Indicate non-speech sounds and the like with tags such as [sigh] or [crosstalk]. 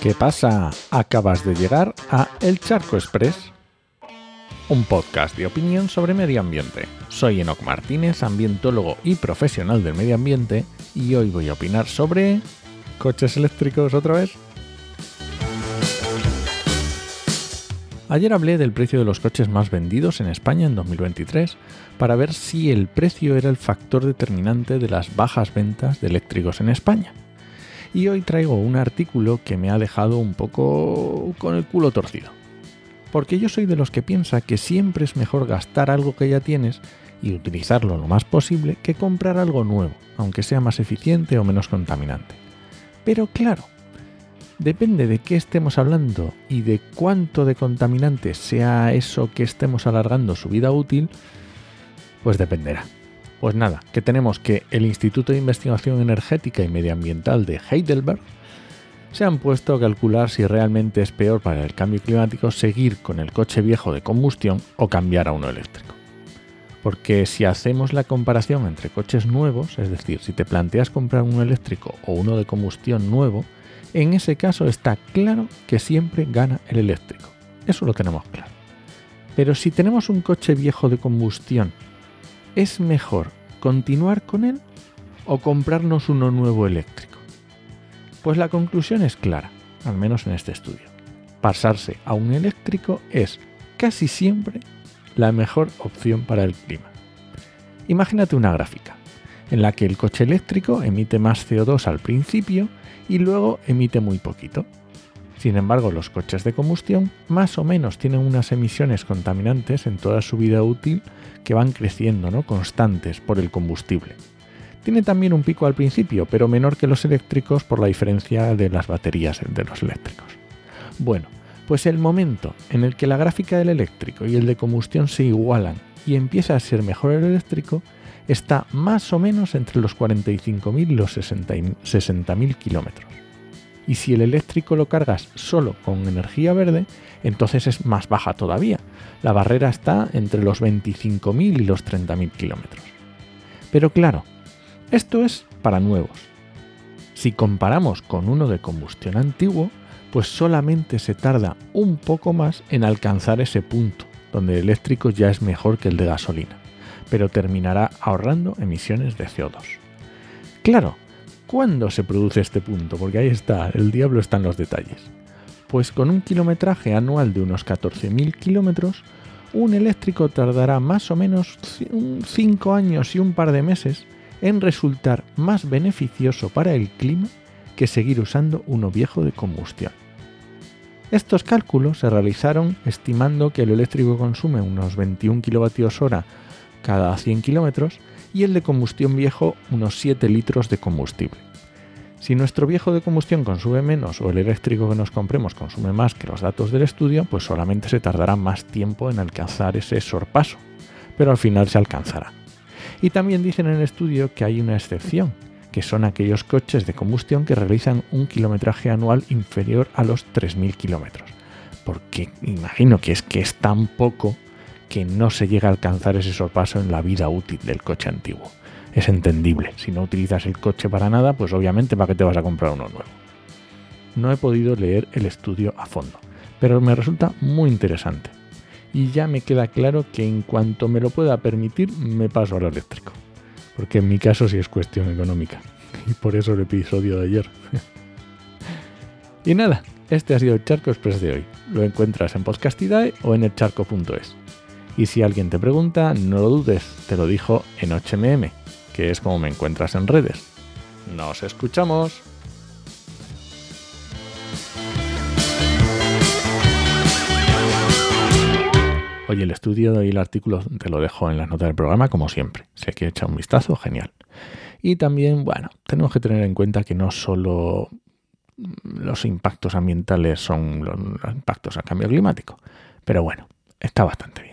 ¿Qué pasa? Acabas de llegar a El Charco Express, un podcast de opinión sobre medio ambiente. Soy Enoc Martínez, ambientólogo y profesional del medio ambiente, y hoy voy a opinar sobre coches eléctricos otra vez. Ayer hablé del precio de los coches más vendidos en España en 2023 para ver si el precio era el factor determinante de las bajas ventas de eléctricos en España. Y hoy traigo un artículo que me ha dejado un poco con el culo torcido. Porque yo soy de los que piensa que siempre es mejor gastar algo que ya tienes y utilizarlo lo más posible que comprar algo nuevo, aunque sea más eficiente o menos contaminante. Pero claro, Depende de qué estemos hablando y de cuánto de contaminante sea eso que estemos alargando su vida útil, pues dependerá. Pues nada, que tenemos que el Instituto de Investigación Energética y Medioambiental de Heidelberg se han puesto a calcular si realmente es peor para el cambio climático seguir con el coche viejo de combustión o cambiar a uno eléctrico. Porque si hacemos la comparación entre coches nuevos, es decir, si te planteas comprar un eléctrico o uno de combustión nuevo, en ese caso está claro que siempre gana el eléctrico. Eso lo tenemos claro. Pero si tenemos un coche viejo de combustión, ¿es mejor continuar con él o comprarnos uno nuevo eléctrico? Pues la conclusión es clara, al menos en este estudio. Pasarse a un eléctrico es casi siempre la mejor opción para el clima. Imagínate una gráfica en la que el coche eléctrico emite más CO2 al principio y luego emite muy poquito. Sin embargo, los coches de combustión más o menos tienen unas emisiones contaminantes en toda su vida útil que van creciendo, ¿no? constantes por el combustible. Tiene también un pico al principio, pero menor que los eléctricos por la diferencia de las baterías de los eléctricos. Bueno, pues el momento en el que la gráfica del eléctrico y el de combustión se igualan y empieza a ser mejor el eléctrico está más o menos entre los 45.000 y los 60.000 kilómetros. Y si el eléctrico lo cargas solo con energía verde, entonces es más baja todavía. La barrera está entre los 25.000 y los 30.000 kilómetros. Pero claro, esto es para nuevos. Si comparamos con uno de combustión antiguo, pues solamente se tarda un poco más en alcanzar ese punto, donde el eléctrico ya es mejor que el de gasolina pero terminará ahorrando emisiones de CO2. Claro, ¿cuándo se produce este punto? Porque ahí está, el diablo está en los detalles. Pues con un kilometraje anual de unos 14.000 kilómetros, un eléctrico tardará más o menos 5 años y un par de meses en resultar más beneficioso para el clima que seguir usando uno viejo de combustión. Estos cálculos se realizaron estimando que el eléctrico consume unos 21 kWh cada 100 kilómetros y el de combustión viejo unos 7 litros de combustible. Si nuestro viejo de combustión consume menos o el eléctrico que nos compremos consume más que los datos del estudio, pues solamente se tardará más tiempo en alcanzar ese sorpaso, pero al final se alcanzará. Y también dicen en el estudio que hay una excepción, que son aquellos coches de combustión que realizan un kilometraje anual inferior a los 3.000 kilómetros. Porque imagino que es que es tan poco que no se llega a alcanzar ese sorpaso en la vida útil del coche antiguo. Es entendible. Si no utilizas el coche para nada, pues obviamente para qué te vas a comprar uno nuevo. No he podido leer el estudio a fondo, pero me resulta muy interesante. Y ya me queda claro que en cuanto me lo pueda permitir, me paso al eléctrico. Porque en mi caso sí es cuestión económica. [laughs] Y por eso el episodio de ayer. [laughs] y nada, este ha sido el Charco Express de hoy. Lo encuentras en Podcastidae o en elcharco.es. Y si alguien te pregunta, no lo dudes, te lo dijo en HMM, que es como me encuentras en redes. ¡Nos escuchamos! Oye, el estudio y el artículo te lo dejo en las notas del programa, como siempre. Si hay que echar un vistazo, genial. Y también, bueno, tenemos que tener en cuenta que no solo los impactos ambientales son los impactos al cambio climático, pero bueno, está bastante bien.